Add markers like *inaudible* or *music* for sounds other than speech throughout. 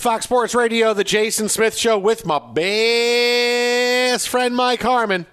Fox Sports Radio, the Jason Smith Show with my best friend Mike Harmon.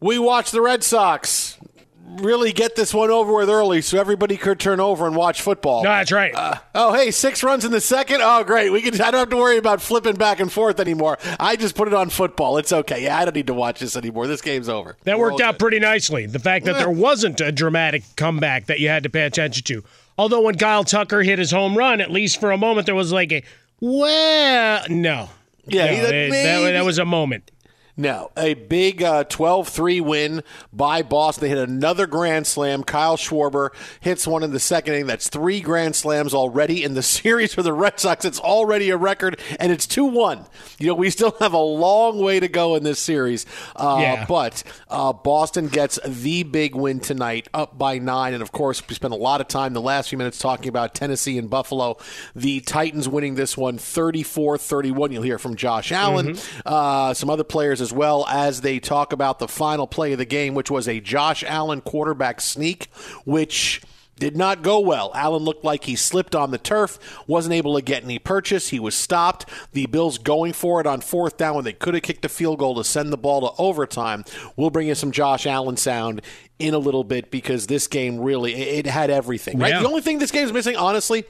We watch the Red Sox really get this one over with early so everybody could turn over and watch football. No, that's right. Uh, oh, hey, six runs in the second. Oh, great. We can. I don't have to worry about flipping back and forth anymore. I just put it on football. It's okay. Yeah, I don't need to watch this anymore. This game's over. That We're worked out good. pretty nicely. The fact that there wasn't a dramatic comeback that you had to pay attention to. Although when Kyle Tucker hit his home run, at least for a moment, there was like a, well, no. Yeah, No, that, that- that was a moment. No, a big uh, 12-3 win by Boston. They hit another grand slam. Kyle Schwarber hits one in the second inning. That's three grand slams already in the *laughs* series for the Red Sox. It's already a record, and it's 2-1. You know, we still *laughs* have a long way to go in this series. Uh, Yeah. But uh, Boston gets the big win tonight, up by nine. And, of course, we spent a lot of time the last few minutes talking about Tennessee and Buffalo. The Titans winning this one 34-31. You'll hear from Josh Allen, uh, some other players as well as they talk about the final play of the game, which was a Josh Allen quarterback sneak, which did not go well. Allen looked like he slipped on the turf, wasn't able to get any purchase. He was stopped. The Bills going for it on fourth down when they could have kicked a field goal to send the ball to overtime. We'll bring you some Josh Allen sound in a little bit because this game really it had everything. Right? Yeah. The only thing this game's missing, honestly,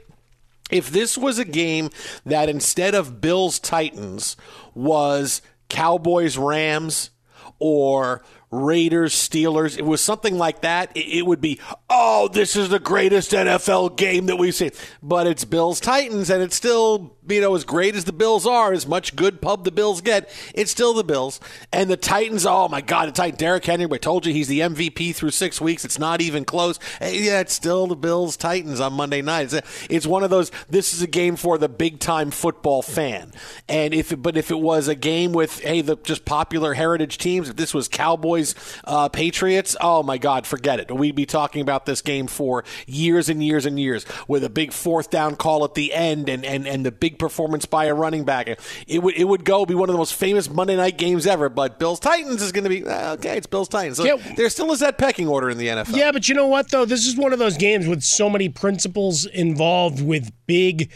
if this was a game that instead of Bills Titans was Cowboys Rams or Raiders, Steelers, it was something like that, it would be, oh, this is the greatest NFL game that we've seen. But it's Bills Titans, and it's still, you know, as great as the Bills are, as much good pub the Bills get, it's still the Bills. And the Titans, oh my God, the Titan Derrick Henry, I told you he's the MVP through six weeks. It's not even close. Yeah, it's still the Bills Titans on Monday night. It's, it's one of those, this is a game for the big time football fan. And if, but if it was a game with, hey, the just popular heritage teams, if this was Cowboys, uh, Patriots, oh my God, forget it. We'd be talking about this game for years and years and years with a big fourth down call at the end and, and, and the big performance by a running back. It would it would go be one of the most famous Monday night games ever. But Bills Titans is going to be uh, okay. It's Bills Titans. So yeah. There still is that pecking order in the NFL. Yeah, but you know what though? This is one of those games with so many principles involved with big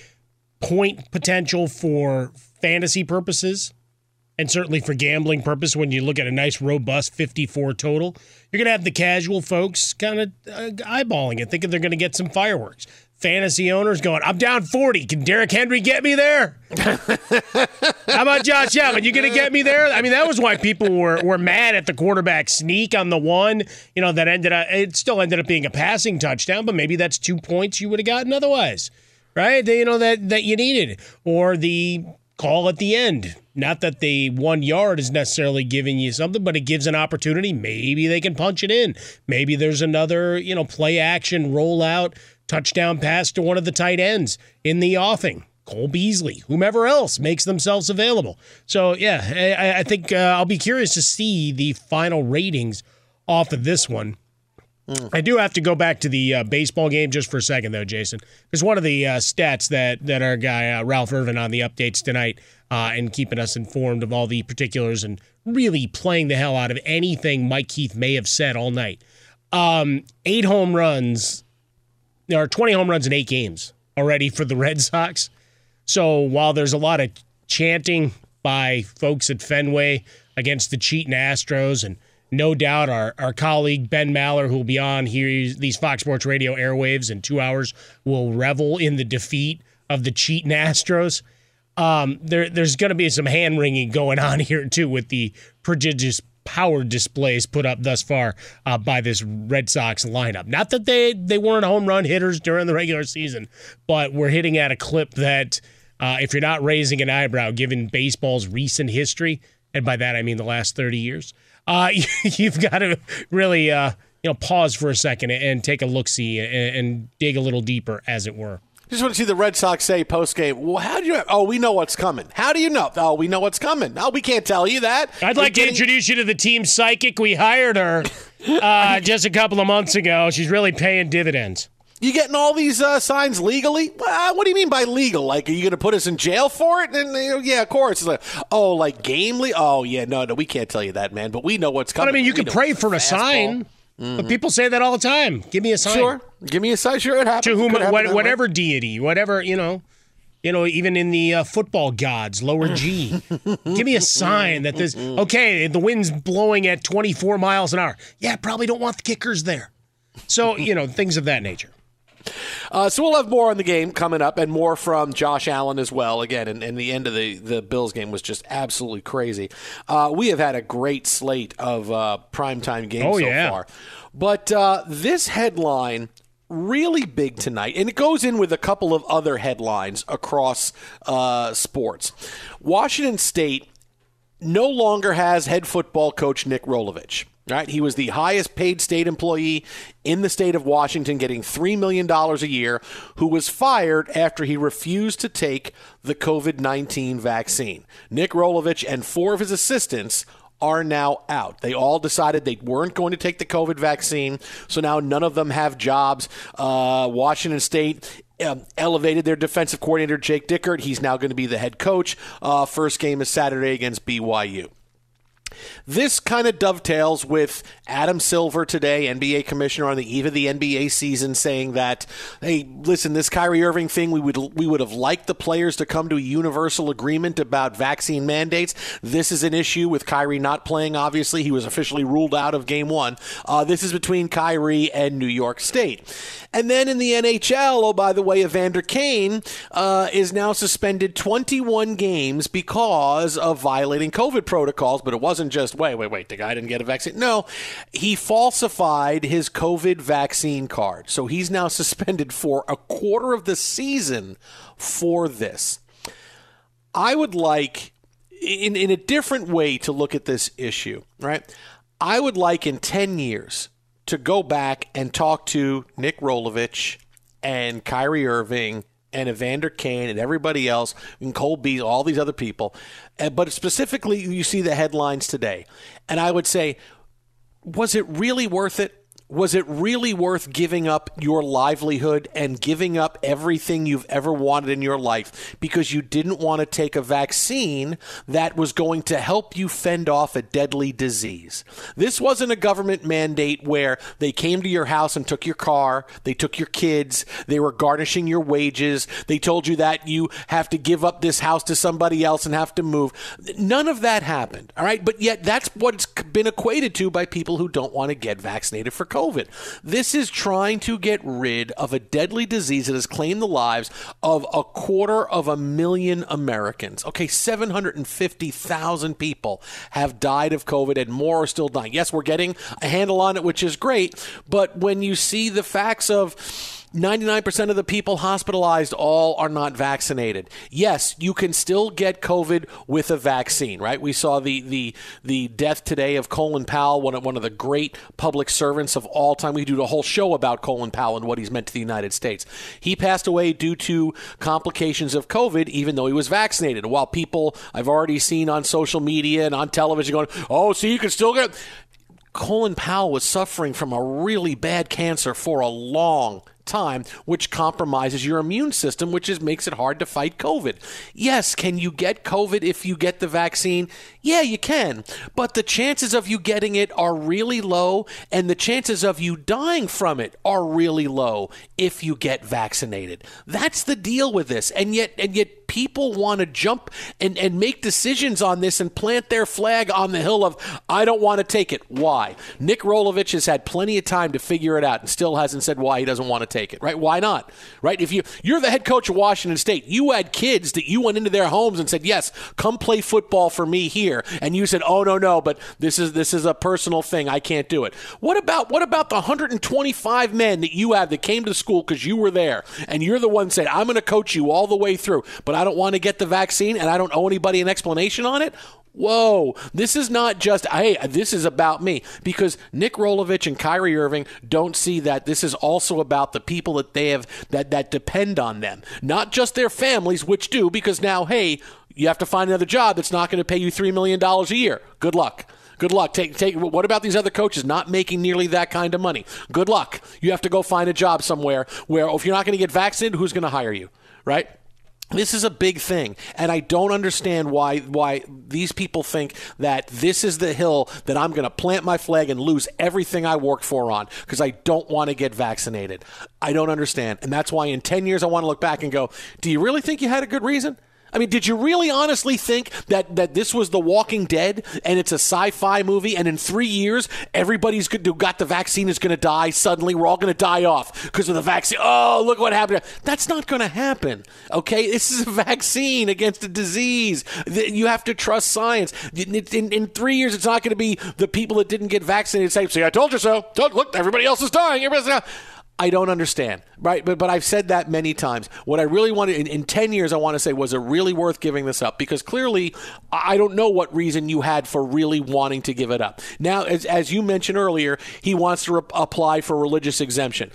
point potential for fantasy purposes and certainly for gambling purpose when you look at a nice robust 54 total you're going to have the casual folks kind of uh, eyeballing it thinking they're going to get some fireworks fantasy owners going i'm down 40 can Derrick henry get me there? *laughs* How about josh allen? You going to get me there? I mean that was why people were, were mad at the quarterback sneak on the one you know that ended up it still ended up being a passing touchdown but maybe that's two points you would have gotten otherwise right? You know that that you needed. Or the call at the end. Not that the one yard is necessarily giving you something, but it gives an opportunity. Maybe they can punch it in. Maybe there's another, you know, play action, rollout, touchdown pass to one of the tight ends in the offing. Cole Beasley, whomever else makes themselves available. So, yeah, I, I think uh, I'll be curious to see the final ratings off of this one. Mm. I do have to go back to the uh, baseball game just for a second, though, Jason, because one of the uh, stats that that our guy uh, Ralph Irvin on the updates tonight uh, and keeping us informed of all the particulars and really playing the hell out of anything Mike Keith may have said all night. Um, eight home runs, there are 20 home runs in eight games already for the Red Sox. So while there's a lot of chanting by folks at Fenway against the cheating Astros, and no doubt our, our colleague Ben Maller, who will be on here, these Fox Sports Radio airwaves in two hours, will revel in the defeat of the cheating Astros um, there, there's going to be some hand wringing going on *laughs* here too with the prodigious power displays put up thus far uh, by this Red Sox lineup. Not that they they weren't home run hitters during the regular season, but we're hitting at a clip that uh, if you're not raising an eyebrow, given baseball's recent history, and by that I mean the last 30 years, uh, *laughs* you've got to really uh, you know pause for a second and take a look see and, and dig a little deeper, as it were. Just want to see the Red Sox say post game. Well, how do you? Oh, we know what's coming. How do you know? Oh, we know what's coming. Oh, we can't tell you that. I'd like getting... to introduce you to the team psychic. We hired her *laughs* uh, just a couple of months ago. She's really paying dividends. You getting all these uh, signs legally? Uh, what do you mean by legal? Like, are you going to put us in jail for it? And uh, yeah, of course. Like, oh, like gamely? Oh, yeah, no, no, we can't tell you that, man. But we know what's coming. But I mean, you we can pray for a sign. Mm-hmm. But people say that all the time. Give me a sign. Sure. Give me a sign. Sure, it happens. To whom, what, whatever way. deity, whatever, you know, you know, even in the uh, football gods, lower G. *laughs* Give me a sign that this, okay, the wind's blowing at 24 miles an hour. Yeah, probably don't want the kickers there. So, you know, things of that nature. Uh, so we'll have more on the game coming up and more from Josh Allen as well. Again, and, and the end of the, the Bills game was just absolutely crazy. Uh, we have had a great slate of uh, primetime games oh, so yeah. far. But uh, this headline really big tonight, and it goes in with a couple of other headlines across uh, sports. Washington State no longer has head football coach Nick Rolovich. Right, he was the highest paid state employee in the state of Washington, getting $3 million a year, who was fired after he refused to take the COVID 19 vaccine. Nick Rolovich and four of his assistants are now out. They all decided they weren't going to take the COVID vaccine, so now none of them have jobs. Uh, Washington State um, elevated their defensive coordinator, Jake Dickert. He's now going to be the head coach. Uh, first game is Saturday against BYU. This kind of dovetails with Adam Silver today, NBA commissioner on the eve of the NBA season, saying that, "Hey, listen, this Kyrie Irving thing, we would we would have liked the players to come to a universal agreement about vaccine mandates. This is an issue with Kyrie not playing. Obviously, he was officially ruled out of Game One. Uh, this is between Kyrie and New York State, and then in the NHL, oh by the way, Evander Kane uh, is now suspended 21 games because of violating COVID protocols, but it wasn't wasn't just, wait, wait, wait, the guy didn't get a vaccine. No, he falsified his COVID vaccine card. So he's now *laughs* suspended for a quarter of the season for this. I would like, in, in a different way, to look at this issue, right? I would like in 10 years to go back and talk to Nick Rolovich and Kyrie Irving and Evander Kane and everybody else, and Cole Beasley, all these other people. Uh, but specifically, you see the headlines today. And I would say, was it really worth it? Was it really worth giving up your livelihood and giving up everything you've ever wanted in your life because you didn't want to take a vaccine that was going to help you fend off a deadly disease? This wasn't a government mandate where they came to your house and took your car, they took your kids, they were garnishing your wages, they told you that you have to give up this house to somebody else and have to move. None of that happened, all right? But yet that's what it's been equated to by people who don't want to get vaccinated for COVID. COVID. This is trying to get rid of a deadly disease that has claimed the lives of a quarter of a million Americans. Okay, 750,000 people have died of COVID and more are still dying. Yes, we're getting a handle on it, which is great, but when you see the facts of 99% of the people hospitalized all are not vaccinated. Yes, you can still get COVID with a vaccine, right? We saw the the the death today of Colin Powell, one of one of the great public servants of all time. We do a whole show about Colin Powell and what he's meant to the United States. He passed away due to complications of COVID, even though he was vaccinated. While people I've already seen on social media and on television going, "Oh, see, you can still get." Colin Powell was suffering from a really bad cancer for a long time, which compromises your immune system, which is makes it hard to fight COVID. Yes, can you get COVID if you get the vaccine? Yeah, you can. But the chances of you getting it are really low, and the chances of you dying from it are really low if you get vaccinated. That's the deal with this. And yet and yet people want to jump and, and make decisions on this and plant their flag on the hill of I don't want to take it. Why? Nick Rolovich has had plenty of time to figure it out and still hasn't said why he doesn't want to take it, right? Why not? Right? If you you're the head coach of Washington State, you had kids that you went into their homes and said, "Yes, come play football for me here," and you said, "Oh no, no, but this is this is a personal thing. I can't do it." What about what about the 125 men that you have that came to school because you were there and you're the one said, "I'm going to coach you all the way through, but I don't want to get the vaccine and I don't owe anybody an explanation on it." Whoa, this is not just, hey, this is about me. Because Nick Rolovich and Kyrie Irving don't see that this is also about the people that they have that, that depend on them. Not just their families, which do, because now, hey, you have to find another job that's not going to pay you $3 million a year. Good luck. Good luck. Take take. What about these other coaches not making nearly that kind of money? Good luck. You have to go find a job somewhere where if you're not going to get vaccinated, who's going to hire you? Right? This is a big thing, and I don't understand why why these people think that this is the hill that I'm going to plant my flag and lose everything I worked for on because I don't want to get vaccinated. I don't understand, and that's why in 10 years I want to look back and go, "Do you really think you had a good reason?" I mean, did you really honestly think that, that this was The Walking Dead and it's a sci fi movie and in three years everybody's who got the vaccine is going to die suddenly? We're all going to die off because of the vaccine. Oh, look what happened. That's not going to happen. Okay? This is a vaccine against a disease. You have to trust science. In, in, three years, it's not going to be the people that didn't get vaccinated say, See, I told you so. Look, everybody else is dying. Everybody's dying. I don't understand, right? But but I've said that many times. What I really wanted in, in ten years, I want to say, was it really worth giving this up? Because clearly, I don't know what reason you had for really wanting to give it up. Now, as as you mentioned earlier, he wants to re- apply for religious exemption.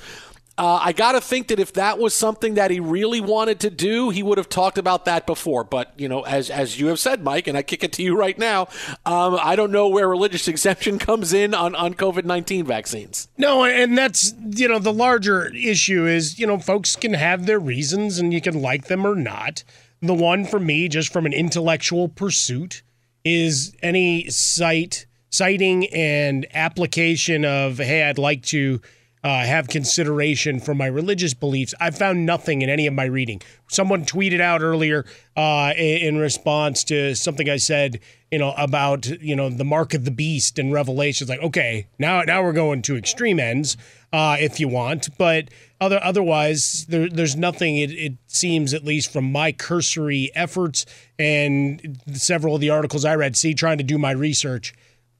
Uh, I got to think that if that was something that he really wanted to do, he would have talked about that before. But you know, as as you have said, Mike, and I kick it to you right now, um, I don't know where religious *laughs* exemption comes in on on COVID nineteen vaccines. No, and that's you know the larger issue is you know folks can have their reasons and you can like them or not. The one for me, just from an intellectual pursuit, is any site citing and application of hey, I'd like to uh, have consideration for my religious beliefs. I found nothing in any of my reading. Someone tweeted out earlier uh, in, response to something I said, you know, about you know the mark of the beast and Revelations. Like, okay, now now we're going to extreme ends uh, if you want, but other otherwise there, there's nothing. It, it seems, at least from my cursory efforts and several of the articles I read, see trying to do my research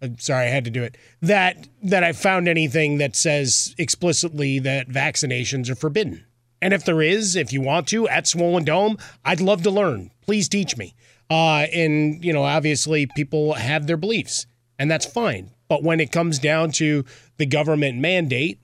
I'm sorry, I had to do it. That that I found anything that says explicitly that vaccinations are forbidden. And if there is, if you want to, at Swollen Dome, I'd love to learn. Please teach me. Uh, and you know, obviously, people have their beliefs, and that's fine. But when it comes down to the government mandate,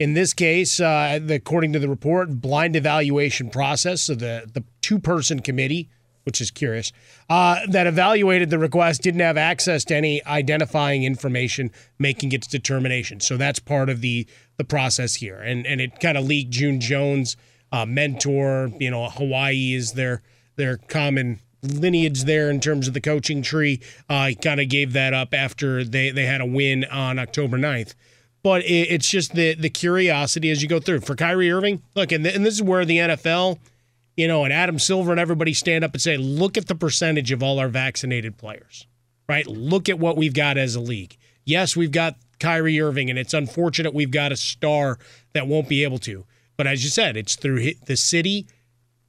in this case, uh, according to the report, blind evaluation process, so the the two person committee which is curious, uh, that evaluated the request didn't have access to any identifying information making its determination. So that's part of the the process here. And and it kind of leaked June Jones, uh, mentor, you know, Hawaii is their their common lineage there in terms of the coaching tree. Uh, kind of gave that up after they, they had a win on October 9th. But it, it's just the the curiosity as you go through. For Kyrie Irving, look, and, th- and this is where the NFL – you know, and Adam Silver and everybody stand up and say, look at the percentage of all our vaccinated players, right? Look at what we've got as a league. Yes, we've got Kyrie Irving, and it's unfortunate we've got a star that won't be able to. But as you said, it's through the city,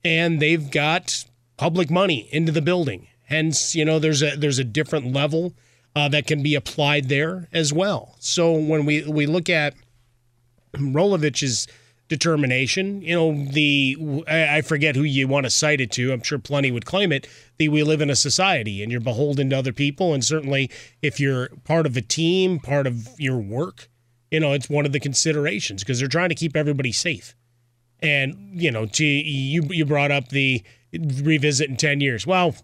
and they've got public money into the building. Hence, you know, there's a there's a different level uh, that can be applied there as well. So when we we look at Rolovich's – determination. You know, the I forget who you want to cite it to. I'm sure plenty would claim it. The we live in a society and you're beholden to other people, and certainly if you're part of a team, part of your work, you know, it's one of the considerations because they're trying to keep everybody safe. And you know, to, you you brought up the revisit in ten years. Well.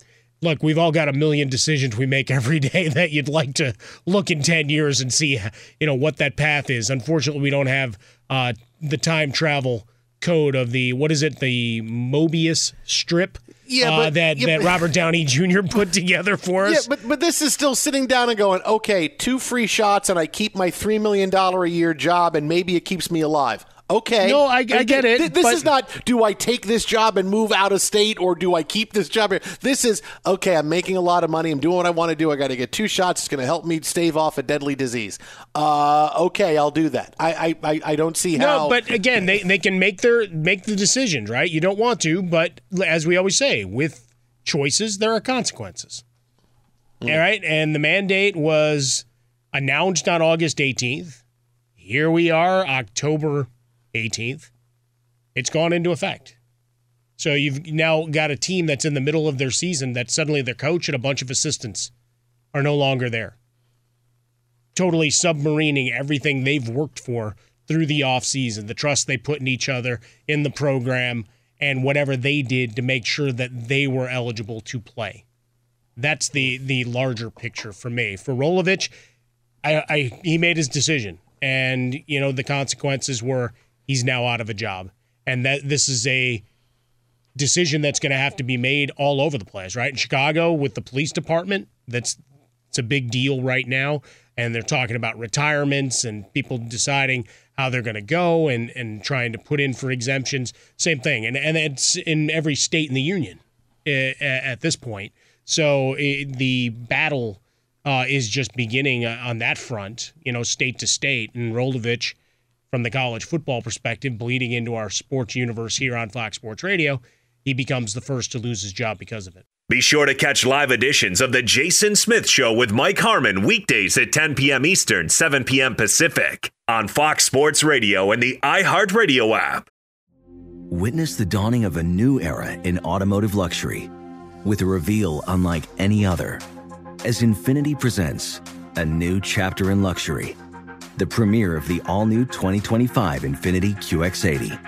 Look, we've all got a million decisions we make *laughs* every day that you'd like to look in 10 years and see, you know, what that path is. Unfortunately, we don't have uh, the time travel code of the what is it the Mobius strip yeah, uh, but, that yeah, that *laughs* Robert Downey Jr. put together for us. Yeah, but but this is still sitting down and going, okay, two free shots, and I keep my three million dollar a year job, and maybe it keeps me alive. Okay. No, I, I get it. This is not do I take this job and move out of state or do I keep this job here? This is okay, I'm making a lot of money. I'm doing what I want to do. I got to get two shots. It's going to help me stave off a deadly disease. Uh, okay, I'll do that. I, I, I don't see how. No, but again, they, they can make their make the decisions, right? You don't want to, but as we always say, with choices, there are consequences. Mm. All right. And the mandate was announced on August 18th. Here we are, October 18th, it's gone into effect. So you've now got a team that's in the middle of their season that suddenly their coach and a bunch of assistants are no longer there. Totally submarining everything they've worked for through the offseason, the trust they put in each other, in the program, and whatever they did to make sure that they were eligible to play. That's the the larger picture for me. For Rolovich, I, I he made his decision, and you know the consequences were he's now out of a job. And that this is a decision that's going to have to be made all over the place, right? In Chicago with the police department, that's it's a big deal right now and they're talking about retirements and people deciding how they're going to go and and trying to put in for exemptions. Same thing. And and it's in every state in the union uh, at this point. So it, the battle uh, is just beginning on that front, you know, state to state. And Rolovich – from the college football perspective, bleeding into our sports universe here on Fox Sports Radio, he becomes the first to lose his job because of it. Be sure to catch live editions of The Jason Smith Show with Mike Harmon weekdays at 10 p.m. Eastern, 7 p.m. Pacific on Fox Sports Radio and the iHeartRadio app. Witness the dawning of a new era in automotive luxury with a reveal unlike any other as Infiniti presents a new chapter in luxury the premiere of the all new 2025 Infiniti QX80.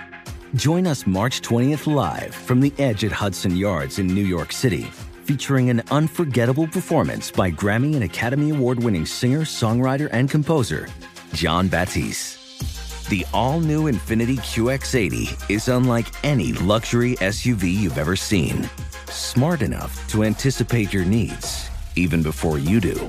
Join us March 20th live from the edge at Hudson Yards in New York City, featuring an unforgettable performance by Grammy and Academy Award winning singer, songwriter, and composer, Jon Batiste. The all new Infiniti QX80 is unlike any luxury SUV you've ever seen. Smart enough to anticipate your needs even before you do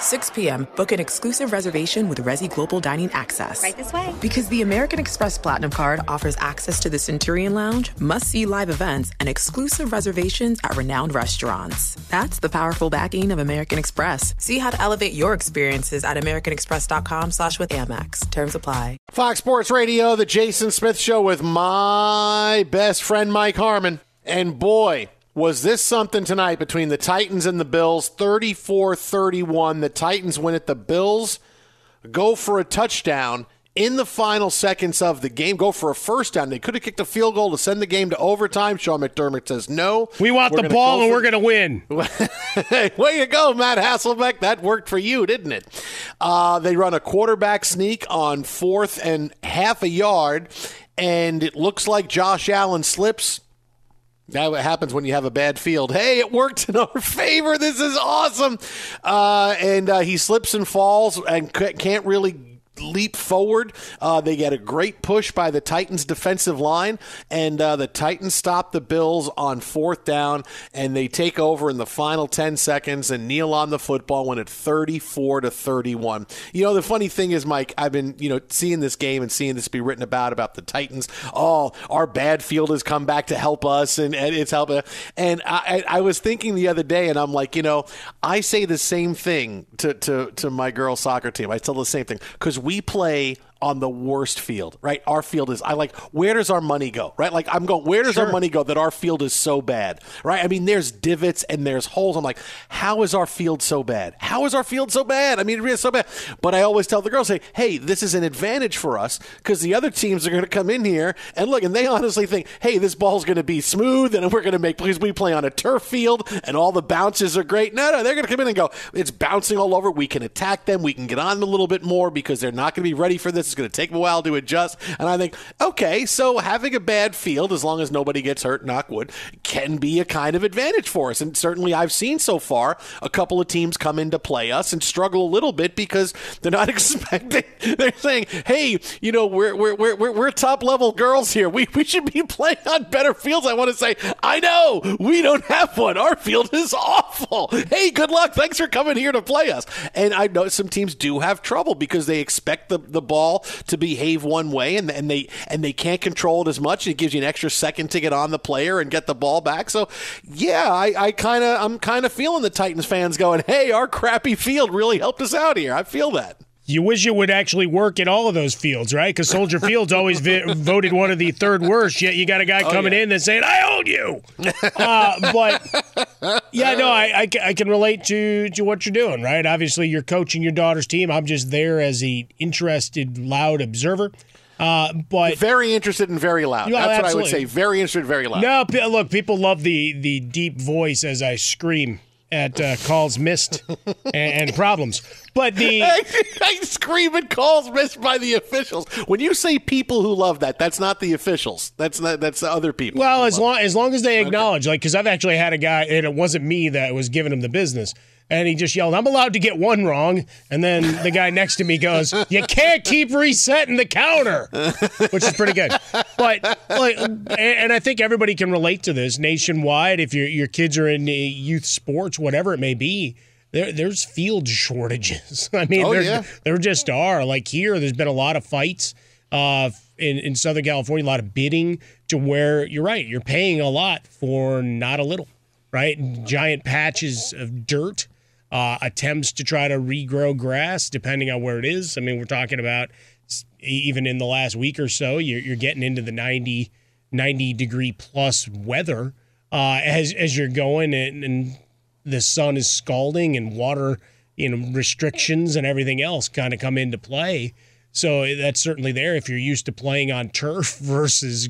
6 p.m., book an exclusive reservation with Resy Global Dining Access. Right this way. Because the American Express Platinum Card offers access to the Centurion Lounge, must see live events, and exclusive reservations at renowned restaurants. That's the powerful backing of American Express. See how to elevate your experiences at AmericanExpress.com slash with Amex. Terms apply. Fox Sports Radio, the Jason Smith Show with my best friend Mike Harmon. And boy, was this something tonight between the Titans and the Bills? 34 31. The Titans win it. The Bills go for a touchdown in the final seconds of the game, go for a first down. They could have kicked a field goal to send the game to overtime. Sean McDermott says no. We want the ball and for- we're going *laughs* to win. hey, way you go, Matt Hasselbeck. That worked for you, didn't it? Uh, they run a quarterback sneak on fourth and half a yard, and it looks like Josh Allen slips. That what happens when you have a bad field. Hey, it worked in our *laughs* favor. This is awesome. Uh, and uh, he slips and falls and c- can't really leap forward. Uh, they get a great push by the Titans defensive line, and uh, the Titans stop the Bills on fourth down, and they take over in the final 10 seconds and kneel on the football when it's 34 to 31. You know, the funny thing is, Mike, I've been, you know, seeing this game and seeing this be written about, about the Titans. Oh, our bad field has come back to help us, and, and it's helping. And I, I was thinking the other day, and I'm like, you know, I say the same thing to, to, to my girls' soccer team. I tell the same thing because we play on the worst field, right? Our field is, I like, where does our money go, right? Like, I'm going, where does sure. our money go that our field is so bad, right? I mean, there's divots and there's holes. I'm like, how is our field so bad? How is our field so bad? I mean, it is so bad. But I always tell the girls, say, hey, this is an advantage for us because the other teams are going to come in here and look, and they honestly think, hey, this ball's going to be smooth and we're going to make, because we play on a turf field and all the bounces are great. No, no, they're going to come in and go, it's bouncing all over. We can attack them. We can get on them a little bit more because they're not going to be ready for this. It's going to take a while to adjust. And I think, okay, so having a bad field, as long as nobody gets hurt, knock wood, can be a kind of advantage for us. And certainly I've seen so far a couple of teams come in to play us and struggle a little bit because they're not *laughs* expecting, they're saying, hey, you know, we're, we're, we're, we're, top level girls here. We, we should be *laughs* playing on better fields. I want to say, I know we don't have one. Our field is awful. Hey, good luck. Thanks for coming here to play us. And I know some teams do have trouble because they expect the, the ball to behave one way and, and they and they can't control it as much. It gives you an extra second to get on the player and get the ball back. So yeah, I, I kind of I'm kind of feeling the Titans fans going, hey, our crappy field really helped us out here. I feel that. You wish it would actually work in all of those fields, right? Because Soldier Field's always vi- *laughs* voted one of the third worst. Yet you got a guy oh, coming yeah. in that's saying, "I own you." Uh, but yeah, no, I, I, I, can relate to to what you're doing, right? Obviously, you're coaching your daughter's team. I'm just there as a interested, loud observer. Uh, but very interested and very loud. That's absolutely. what I would say. Very interested, very loud. No, look, people love the the deep voice as I scream at uh, calls missed and, and, problems. But the *laughs* I, I scream at calls missed by the officials. When you say people who love that, that's not the officials. That's not that's the other people. Well, as long as long as they acknowledge, okay. like, because I've actually had a guy, and it wasn't me that was giving him the business and he just yelled, I'm allowed to get one wrong. And then the guy next to me goes, You can't keep resetting the counter, which is pretty good. But, like, and I think everybody can relate to this nationwide. If your, your kids are in youth sports, whatever it may be, there, there's field shortages. *laughs* I mean, oh, there, yeah. there just are. Like here, there's been a lot of fights uh, in, in Southern California, a lot of bidding to where you're right, you're paying a lot for not a little, right? Giant patches of dirt uh, attempts to try to regrow grass, depending on where it is. I mean, we're talking about even in the last week or so, you're, you're getting into the 90, 90 degree plus weather uh, as as you're going, and, and the sun is scalding, and water, you know, restrictions and everything else kind of come into play. So that's certainly there. If you're used to playing on turf *laughs* versus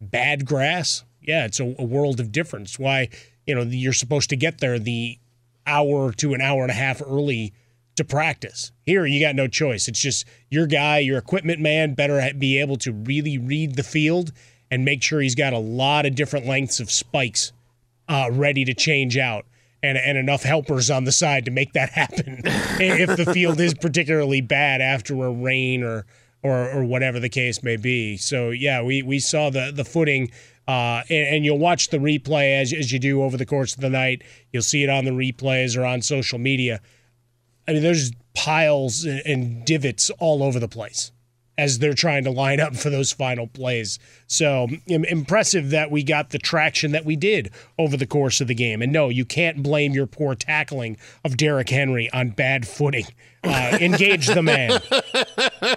bad grass, yeah, it's a, a world of difference. Why you know you're supposed to get there the hour to an hour and a half early to practice. Here, you got no choice. It's just your guy, your equipment man, better be able to really read the field and make sure he's got a lot of different lengths of spikes uh, ready to change out. And, and enough helpers on the side to make that *laughs* happen if the field is particularly bad after a rain or, or or whatever the case may be. So yeah, we, we saw the the footing uh, and, and, you'll watch the replay as, as you do over the course of the night. You'll see it on the replays or on social media. I mean, there's piles and, divots all over the place as they're trying to line up for those final plays. So impressive that we got the traction that we did over the course of the game. And no, you can't blame your poor tackling of Derrick Henry on bad footing. Uh, engage the man. *laughs*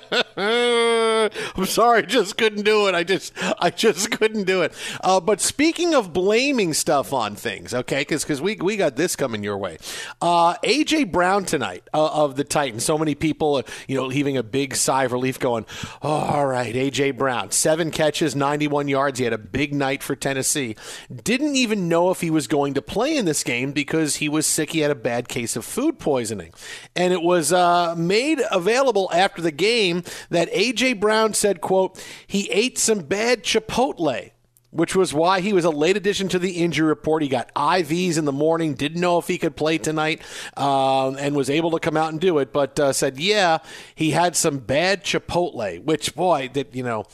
I'm sorry, just couldn't do it. I just, I just couldn't do it. Uh, but speaking of blaming stuff on things, okay, because because we we got this coming your way. Uh, AJ Brown tonight uh, of the Titans. So many people, you know, heaving a big sigh of relief, going, oh, "All right, AJ Brown, seven catches, 91 yards. He had a big night for Tennessee. Didn't even know if he was going to play in this game because he was sick. He had a bad case of food poisoning, and it was uh, made available after the game that AJ Brown said, "quote He ate some bad Chipotle." which was why he was a late addition to the injury report. He got IVs in the morning, didn't know if he could play tonight, um, and was able to come out and do it, but uh, said, yeah, he had some bad Chipotle, which, boy, that, you know,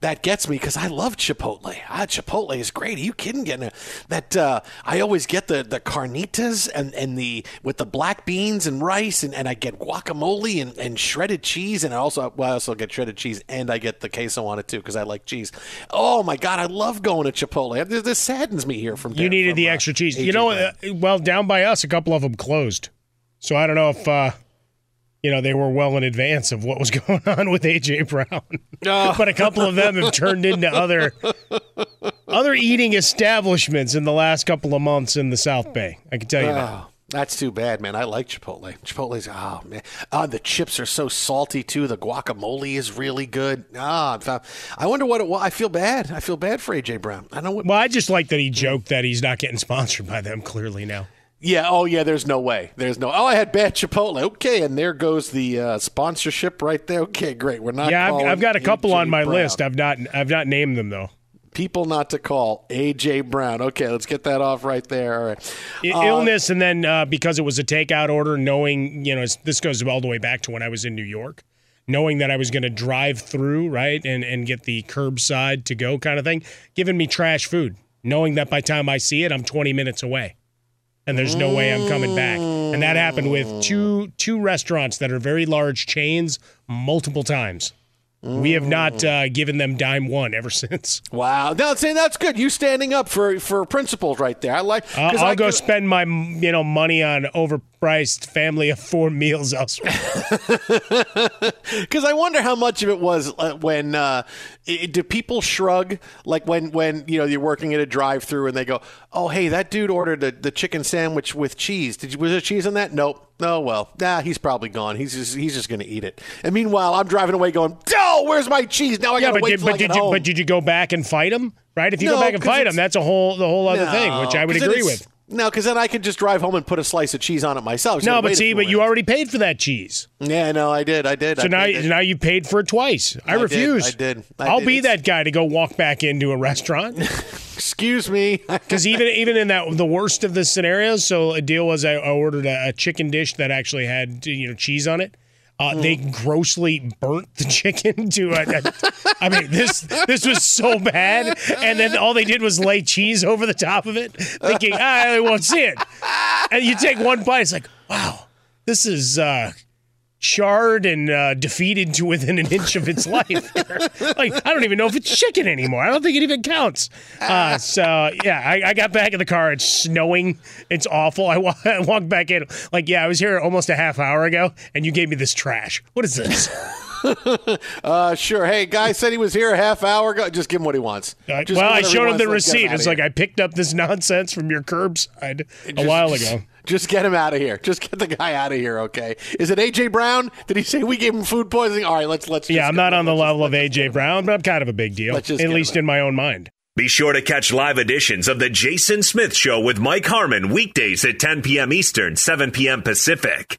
that gets me because I love Chipotle. Ah, Chipotle is great. Are you kidding? Getting that uh, I always get the the carnitas and, and the with the black beans and rice and, and I get guacamole and, and shredded cheese and I also well I also get shredded cheese and I get the queso on it too because I like cheese. Oh my god, I love going to Chipotle. This, this saddens me here from you needed from, the uh, extra cheese. AJ you know, uh, well down by us, a couple of them closed. So I don't know if uh, you know, they were well in advance of what was *laughs* going on with AJ Brown. Oh. but a couple of them have turned into other other eating establishments in the last couple of months in the South Bay. I can tell you that. Oh, that's too bad, man. I like Chipotle. Chipotle's oh man, uh, the chips are so salty too. The guacamole is really good. Ah, oh, I wonder what it was. I feel bad. I feel bad for AJ Brown. I know. What, well, I just like that he joked that he's not getting sponsored by them. Clearly now. Yeah. Oh, yeah. There's no way. There's no. Oh, I had bad Chipotle. Okay, and there goes the uh, sponsorship right there. Okay, great. We're not. Yeah, I've, I've got a couple AJ on my Brown. list. I've not. I've not named them though. People not to call AJ Brown. Okay, let's get that off right there. All right. I- Uh, illness, and then uh, because it was a takeout order, knowing you know this goes all the way back to when I was in New York, knowing that I was going to drive through right and and get the curbside to go kind of thing, giving me trash food, knowing that by the time I see it, I'm 20 minutes away, and there's no way I'm coming back. And that happened with two two restaurants that are very large chains multiple times. We have not uh, given them dime one ever *laughs* since. Wow, no, see, that's good. You standing up for for principles right there. I like. I'll, I'll I go spend my you know money on overpriced family of four meals elsewhere. *laughs* Because I wonder how much of it was uh, when uh, i do people shrug like when when you know you're working at a drive-through and they go, "Oh, hey, that dude ordered the, the chicken sandwich with cheese. Did you, was there cheese on that? Nope. Oh well, nah, he's probably gone. He's just he's just going to eat it. And meanwhile, I'm driving away going, "Oh, where's my cheese? Now I yeah, got to but wait did, but did you home." but did you go back and fight him? Right? If you No, go back and fight him, that's a whole the whole other thing, which I would agree with. No, because then I could just drive home and put a slice of cheese on it myself. No, but see, but you already paid for that cheese. Yeah, no, I did. I did. So I now, did. now you paid for it twice. I, I did, refuse. I did, I will be It's- that guy to go walk back into a restaurant. *laughs* Excuse me. *laughs* Because even even in that the worst of the scenarios, so a deal was I, I ordered a, a chicken dish that actually had you know cheese on it. Uh, They Mm. grossly burnt the chicken *laughs* to a, a- I mean, this this was so bad, and then all they did was lay cheese over the top of it, thinking, ah, I won't see it. And you take one bite, it's like, wow, this is uh, charred and uh, defeated to within an inch of its life. *laughs* like, I don't even know if it's chicken anymore. I don't think it even counts. Uh, so, yeah, I, I got back in the car. It's snowing. It's awful. I, wa- *laughs* I walked back in. Like, yeah, I was here almost a half hour ago, and you gave me this trash. What is this? *laughs* uh, sure. Hey, guy said he was here a half hour ago. Just give him what he wants. Uh, Just well, I showed him the Let's him receipt. It's like I picked up this *laughs* nonsense from your curbside a while ago. Just get him out of here. Just get the guy out of here, okay? Is it AJ Brown? Did he say we gave him food poisoning? All right, let's let's. Just Yeah, I'm not on the level of AJ Brown, but I'm kind of a big deal, just at least in my own mind. Be sure to catch live editions of The Jason Smith Show with Mike Harmon weekdays at 10 p.m. Eastern, 7 p.m. Pacific.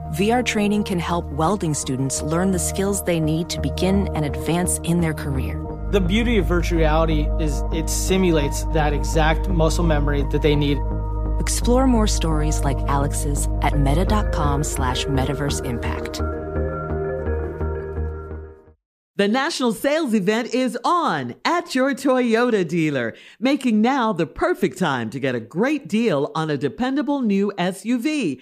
VR training can help welding students learn the skills they need to begin and advance in their career. The beauty of virtual reality is it simulates that exact muscle memory that they need. Explore more stories like Alex's at meta.com slash metaverse impact. The national sales event is on at your Toyota dealer, making now the perfect time to get a great deal on a dependable new SUV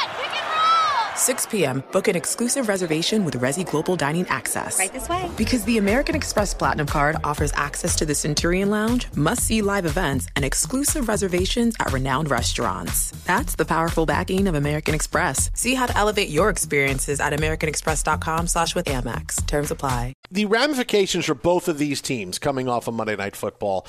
6 p.m., book an exclusive reservation with Resy Global Dining Access. Right this way. Because the American Express Platinum Card offers access to the Centurion Lounge, must see live events, and exclusive reservations at renowned restaurants. That's the powerful backing of American Express. See how to elevate your experiences at AmericanExpress.com slash with Amex. Terms apply. The ramifications for both of these teams coming off of Monday Night Football.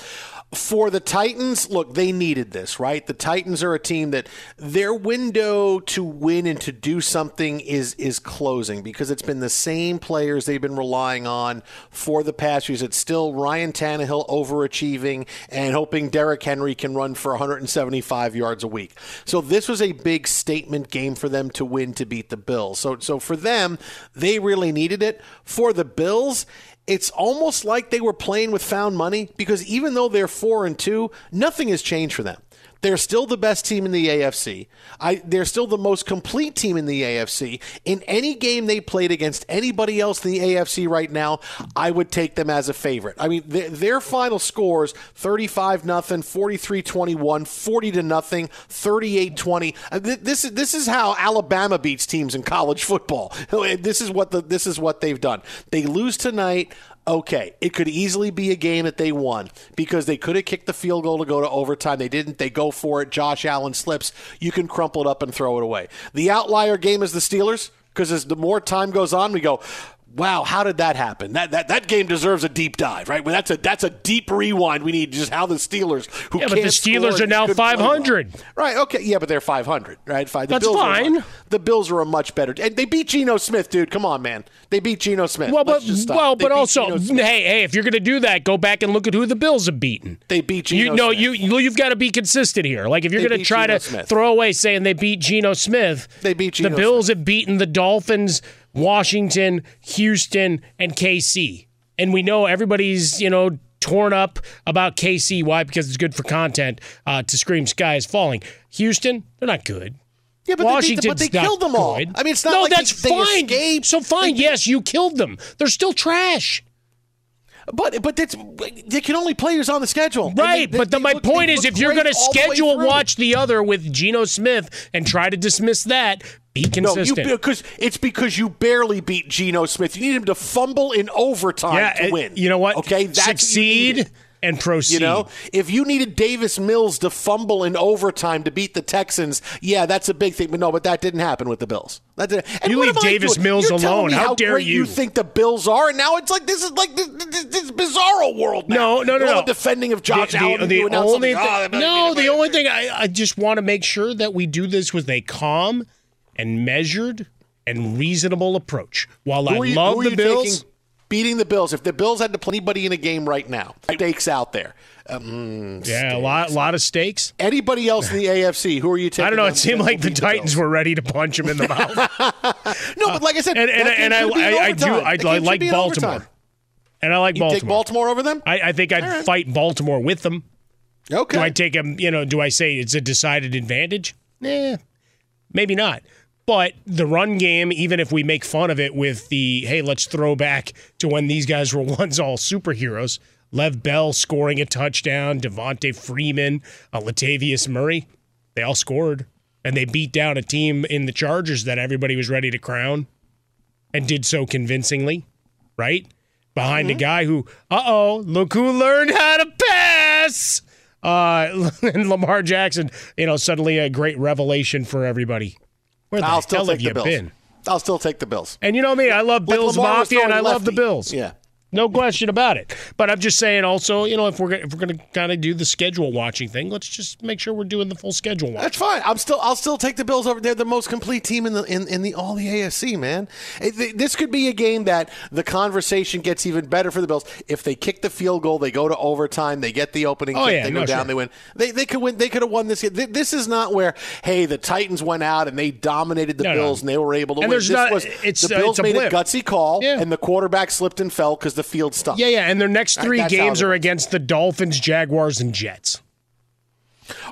For the Titans, look, they needed this, right? The Titans are a team that their window to win and to do something is is closing because it's been the same players they've been relying on for the past years. It's still Ryan Tannehill overachieving and hoping Derrick Henry can run for 175 yards a week. So this was a big statement game for them to win to beat the Bills. So so for them, they really needed it. For the Bills, it's almost like they were playing with found money because even though they're four and two, nothing has changed for them. They're still the best team in the AFC. I, they're still the most complete team in the AFC. In any game they played against anybody else in the AFC right now, I would take them as a favorite. I mean, their, their final scores 35 nothing, 43 21, 40 to nothing, 38 20. Uh, this is this is how Alabama beats teams in college football. *laughs* This is what the this is what they've done. They lose tonight okay, it could easily be a game that they won because they could have kicked the field goal to go to overtime. They didn't. They go for it. Josh Allen slips. You can crumple it up and throw it away. The outlier game is the Steelers because as the more time goes on, we go, wow, how did that happen? That that, that game deserves a deep dive, right? Well, that's a that's a deep rewind. We need just how the Steelers who yeah, but the Steelers are now five hundred, right? Okay, yeah, but they're five hundred, right? Five. The that's Bills fine. Are, the Bills are a much better. And they beat Geno Smith, dude. Come on, man. They beat Geno Smith. Well, but well, they but also, hey, hey, if you're going to do that, go back and look at who the Bills have beaten. They beat Geno. You know, you you've got to be consistent here. Like if you're going to try Geno to Smith. throw away saying they beat Geno Smith, they beat Geno the Bills Smith. have beaten the Dolphins Washington, Houston, and KC. And we know everybody's, you know, torn up about KC. Why? Because it's good for content uh, to scream sky is falling. Houston, they're not good. Yeah, but they, beat, but they killed them all. Good. I mean, it's not no, like that's they, fine. They escaped. So fine, they, yes, you killed them. They're still trash. But but that's they can only play who's on the schedule. Right, they, but the, my look, point is if you're going to schedule watch the other with Geno Smith and try to dismiss that, be consistent. No, because it's because you barely beat Geno Smith. You need him to fumble in overtime yeah, to win. You know what? Okay, that's succeed. And proceed. You know, if you needed Davis Mills to fumble in overtime to beat the Texans, yeah, that's a big thing. But no, but that didn't happen with the Bills. That didn't. and You leave Davis? Mills You're alone. me How dare you. You think the Bills are, and now it's like this is like this, this, this bizarro world. Now. No, no, no, All no. the defending of Josh the, Allen. Oh, the, the only something, thing, "Oh, no, the only thing I, I just want to make sure that we do this with a calm and measured and reasonable approach. While I Who are you- love the Bills, taking beating the Bills. If the Bills had to play anybody in a game right now, stakes out there. Um, yeah, a lot, lot of stakes. Anybody else in the *laughs* AFC? Who are you taking? I don't know. It seemed like the Titans were ready to punch him in the mouth. *laughs* No, but like I said, and and, that and I, should be in I, I do. I, I like Baltimore, and I like You Baltimore. take Baltimore over them? I, I think I'd right. fight Baltimore with them. Okay. Do I take them? You know, do I say it's a decided advantage? Nah, maybe not. But the run game, even if we make fun of it with the hey, let's throw back to when these guys were *laughs* once all superheroes. Lev Bell scoring a touchdown, Devonta Freeman, uh, Latavius Murray, they all scored, and they beat down a team in the Chargers that everybody was ready to crown, and did so convincingly, right? Behind a guy who, uh oh, look who learned how to pass. Uh, *laughs* and Lamar Jackson, you know, suddenly a great revelation for everybody. Where the I'll still hell take have you the Bills. been? I'll still take the Bills. And you know me, I love Bills was Mafia, and I love the. Bills. Yeah. No question about it. But I'm just saying, also, you know, if we're if we're going to kind of do the schedule watching thing, let's just make sure we're doing the full schedule watch. That's fine. I'm still. I'll still take the Bills over. They're the most complete team in the in, in the all the AFC. Man, It- this could be a game that the conversation gets even better for the Bills if they kick the field goal. They go to overtime. They get the opening Oh, kick. yeah, they go no, down. sure. They win. They they could win. They could have won this. game. This is not where hey the Titans went out and they dominated the No, no. Bills and they were able to And win. there's This not- was it's, the uh, Bills it's made blip. a gutsy call Yeah. and the quarterback slipped and fell because the field stuff. Yeah, yeah. And their next three games are against the Dolphins, Jaguars, and Jets.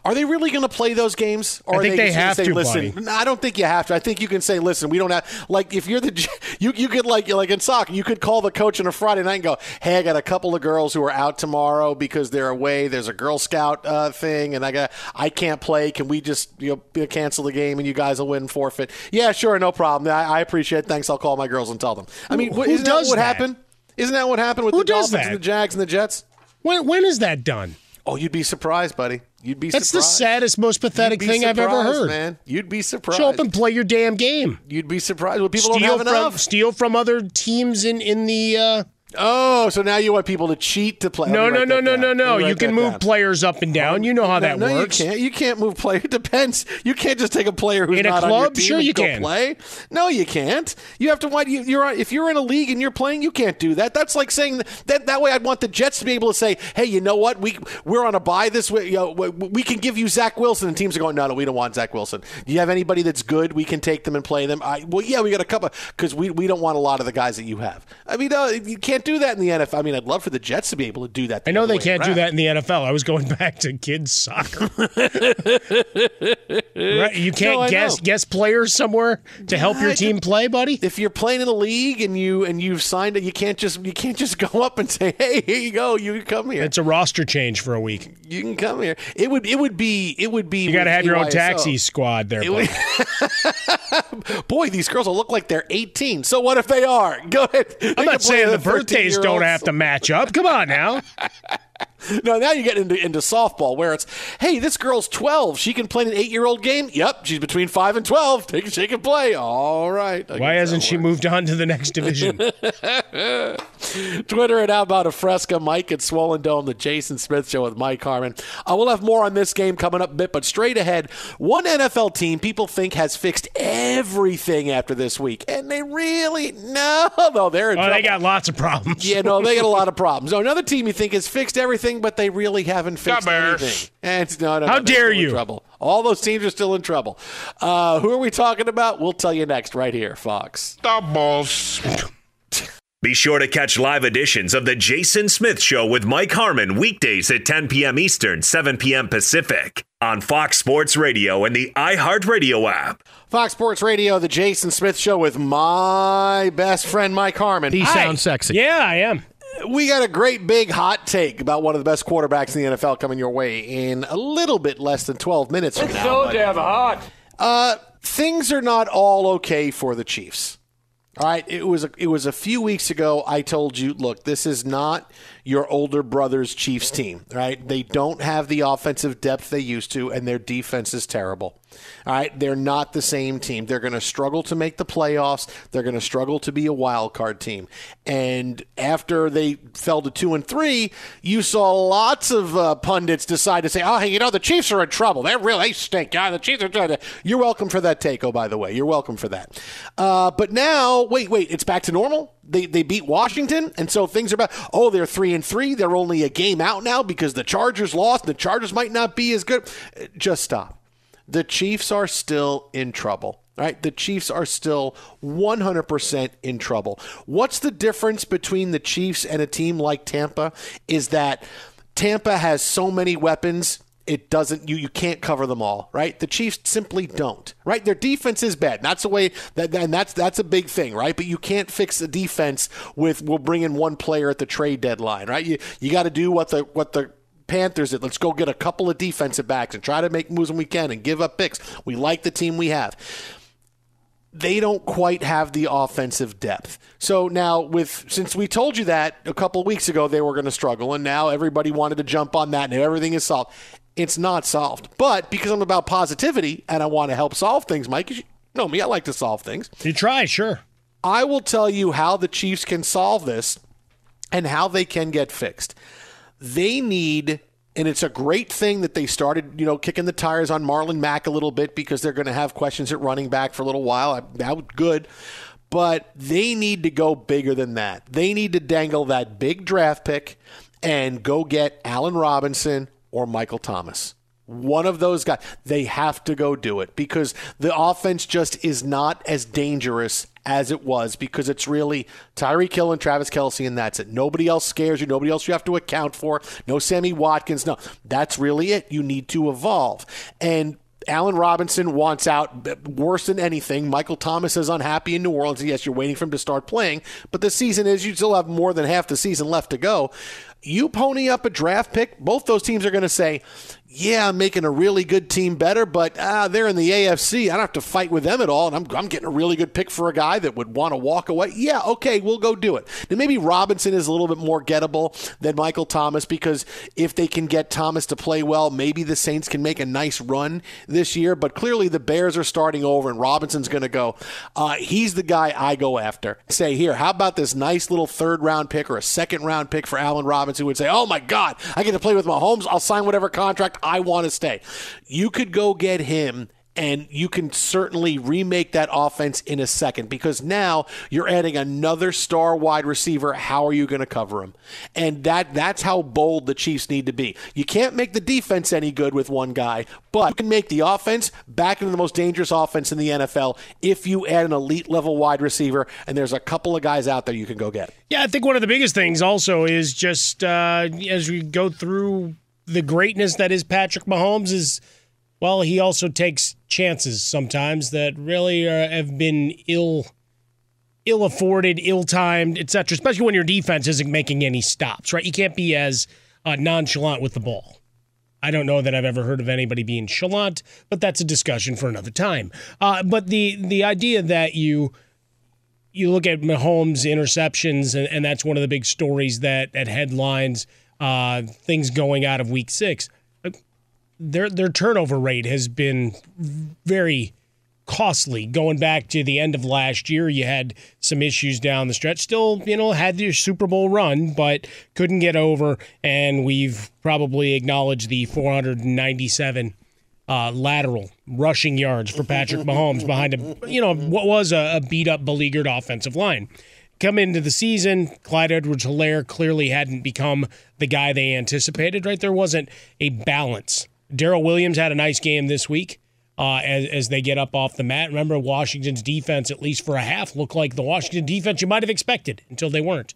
Are they really going to play those games? I are think they gonna have say, to, Listen, buddy. I don't think you have to. I think you can say, listen, we don't have like if you're the *laughs* you you could like like in soccer, you could call the coach on a Friday night and go, hey, I got a couple of girls who are out tomorrow because they're away. There's a Girl Scout uh, thing, and I got I can't play. Can we just you know cancel the game and you guys will win forfeit? Yeah, sure, no problem. I, I appreciate. it. Thanks. I'll call my girls and tell them. I mean, Who- wh- who isn't does that what that? happened? Isn't that what happened with Who the Dolphins that? and the Jags and the Jets? When when is that done? Oh, you'd be surprised, buddy. You'd be surprised. That's surprised. the saddest, most pathetic thing I've ever heard. man. You'd be surprised. Show up and play your damn game. You'd be surprised. Well, people steal don't have from enough. steal from other teams in in the. Uh, Oh, so now you want people to cheat to play? no, no, no, no, no, no. You can move down. players up and down. You know how no, that no, works. You can't. You can't move player. *laughs* It depends. You can't just take a player who's In a not on your club? team Sure you can. play. No, you can't. You have to. Why you, you're if you're in a league and you're playing, you can't do that. That's like saying that. That way, I'd want the Jets to be able to say, "Hey, you know what? We we're on a bye this way. You know, we, we can give you Zach Wilson." And teams are going, "No, no, we don't want Zach Wilson. Do you have anybody that's good? We can take them and play them." I, well, yeah, we got a couple because we we don't want a lot of the guys that you have. I mean, uh, you can't do that in the NFL. I mean, I'd love for the Jets to be able to do that. I know they can't do that in the NFL. I was going *laughs* back to kids soccer. *laughs* right? You can't No, guess guess players somewhere to help your team play, buddy. if you're playing in the league and you and you've signed it, you can't just you can't just *laughs* go up and say, "Hey, here you go, you can come here." It's a roster change for a week. You can come here. It would it would be it would be. You got to have your own taxi squad there. Would- Boy, these girls will look like they're 18. So what if they are? Go ahead. I'm not saying the the birthdays don't have to match up. Come on now. *laughs* *laughs* No, now you get into into softball where it's, hey, this girl's 12. She can play an eight year old game. Yep, she's between five and 12. Take a shake can play. All right. I Why hasn't she moved on to the next division? *laughs* Twitter at How About a Fresca, Mike at Swollen Dome, the Jason Smith Show with Mike Harmon. Uh, we'll have more on this game coming up a bit, but straight ahead, one NFL team people think has fixed everything after this week, and they really no, *laughs* though they're in Oh, trouble. they got lots of problems. yeah, no, they got a lot of problems. No, another team you think has fixed everything, but they really haven't fixed anything. And no, no, How no, they're dare you. Trouble. All those teams are still in trouble. Uh, who are we talking about? We'll tell you next, right here, Fox. The balls. *laughs* Be sure to catch live editions of The Jason Smith Show with Mike Harmon weekdays at 10 p.m. Eastern, 7 p.m. Pacific on Fox Sports Radio and the iHeartRadio app. Fox Sports Radio, the Jason Smith Show with my best friend Mike Harmon. He Hi. sounds sexy. Yeah, I am. We got a great big hot take about one of the best quarterbacks in the NFL coming your way in a little bit less than 12 minutes from now. but, damn hot. uh, things are not all okay for the Chiefs. All right, it was a, it was a few weeks ago. I told you, look, this is not your older brother's Chiefs team, right? They don't have the offensive depth they used to, and their defense is terrible. All right, they're not the same team. They're going to struggle to make the playoffs. They're going to struggle to be a wild card team. And after they fell to two and three, you saw lots of uh, pundits decide to say, "Oh, hey, you know, the Chiefs are in trouble. They're really they stink. Yeah, the Chiefs are trying to." You're welcome for that take. Oh, by the way, you're welcome for that. Uh, but now, wait, wait, it's back to normal. They they beat Washington, and so things are back. Oh, they're three and three. They're only a game out now because the Chargers lost. The Chargers might not be as good. Uh, just stop the Chiefs are still in trouble. Right? The Chiefs are still 100% in trouble. What's the difference between the Chiefs and a team like Tampa is that Tampa has so many weapons it doesn't you you can't cover them all right the chiefs simply don't right their defense is bad that's the way that and that's that's a big thing right but you can't fix the defense with we'll bring in one player at the trade deadline right you you got to do what the what the Panthers that let's go get a couple of defensive backs and try to make moves when we can and give up picks. We like the team we have. They don't quite have the offensive depth. So now, with since we told you that a couple weeks ago they were going to struggle, and now everybody wanted to jump on that, and everything is solved. It's not solved. But because I'm about positivity and I want to help solve things, Mike, you know me, I like to solve things. You try, sure. I will tell you how the Chiefs can solve this and how they can get fixed they need and it's a great thing that they started, you know, kicking the tires on Marlon Mack a little bit because they're going to have questions at running back for a little while. That was good. But they need to go bigger than that. They need to dangle that big draft pick and go get Allen Robinson or Michael Thomas. One of those guys. They have to go do it because the offense just is not as dangerous as it was because it's really Tyreek Hill and Travis Kelce, and that's it. Nobody else scares you. Nobody else you have to account for. No Sammy Watkins. No, that's really it. You need to evolve. And Allen Robinson wants out worse than anything. Michael Thomas is unhappy in New Orleans. Yes, you're waiting for him to start playing, but the season is you still have more than half the season left to go. You pony up a draft pick, both those teams are going to say, yeah, I'm making a really good team better, but uh, they're in the AFC. I don't have to fight with them at all, and I'm, I'm getting a really good pick for a guy that would want to walk away. Yeah, okay, we'll go do it. Now, maybe Robinson is a little bit more gettable than Michael Thomas because if they can get Thomas to play well, maybe the Saints can make a nice run this year, but clearly the Bears are starting over, and Robinson's going to go. Uh, he's the guy I go after. Say, here, how about this nice little third round pick or a second round pick for Allen Robinson who would say, oh my God, I get to play with Mahomes. I'll sign whatever contract I want to stay. You could go get him and you can certainly remake that offense in a second because now you're adding another star wide receiver. How are you going to cover him? And that that's how bold the Chiefs need to be. You can't make the defense any good with one guy, but you can make the offense back into the most dangerous offense in the NFL if you add an elite level wide receiver. And there's a couple of guys out there you can go get. Yeah, I think one of the biggest things also is just uh, as we go through the greatness that is Patrick Mahomes is well, he also takes chances sometimes that really uh, have been ill ill afforded, ill timed, etc. Especially when your defense isn't making any stops, right? You can't be as uh, nonchalant with the ball. I don't know that I've ever heard of anybody being chalant, but that's a discussion for another time. Uh, but the the idea that you you look at Mahomes' interceptions, and, and that's one of the big stories that that headlines uh, things going out of Week Six their their turnover rate has been very costly. Going back to the end of last year, you had some issues down the stretch. Still, you know, had your Super Bowl run, but couldn't get over. And we've probably acknowledged the 497 uh, lateral rushing yards for Patrick Mahomes behind a you know what was a, a beat up, beleaguered offensive line. Come into the season, Clyde Edwards Helaire clearly hadn't become the guy they anticipated, right? There wasn't a balance Darrel Williams had a nice game this week uh, as, as they get up off the mat. Remember, Washington's defense, at least for a half, looked like the Washington defense you might have expected until they weren't.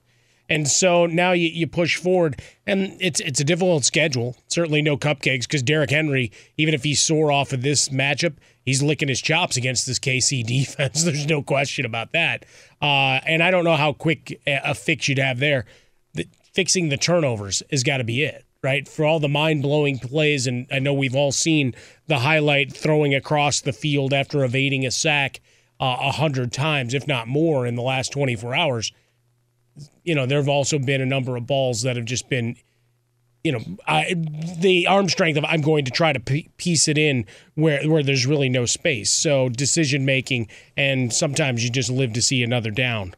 And so now you, you push forward, and it's it's a difficult schedule. Certainly no cupcakes because Derrick Henry, even if he's sore off of this matchup, he's licking his chops against this KC *laughs* defense. There's no question about that. Uh, and I don't know how quick a fix you'd have there. The, fixing the turnovers has got to be it right? For all the mind blowing plays, and I know we've all seen the highlight throwing across the field after evading a sack uh, a uh, hundred times, if not more, in the last 24 hours. you know, there have also been a number of balls that have just been, you know, I, the arm strength of I'm going to try to piece it in where where there's really no space. So decision making, and sometimes you just live to see another down.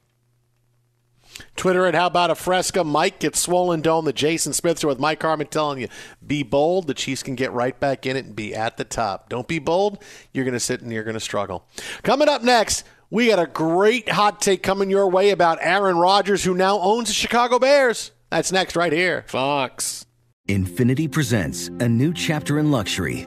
Twitter at How About a Fresca. Mike gets swollen dome. The Jason Smith Show with Mike Harmon telling you, be bold. The Chiefs can get right back in it and be at the top. Don't be bold. You're going to sit and you're going to struggle. Coming up next, we got a great hot take coming your way about Aaron Rodgers, who now owns the Chicago Bears. That's next right here. Fox. Infiniti presents a new chapter in luxury,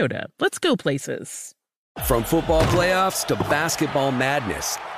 Toyota. Let's go places. From football playoffs to basketball madness,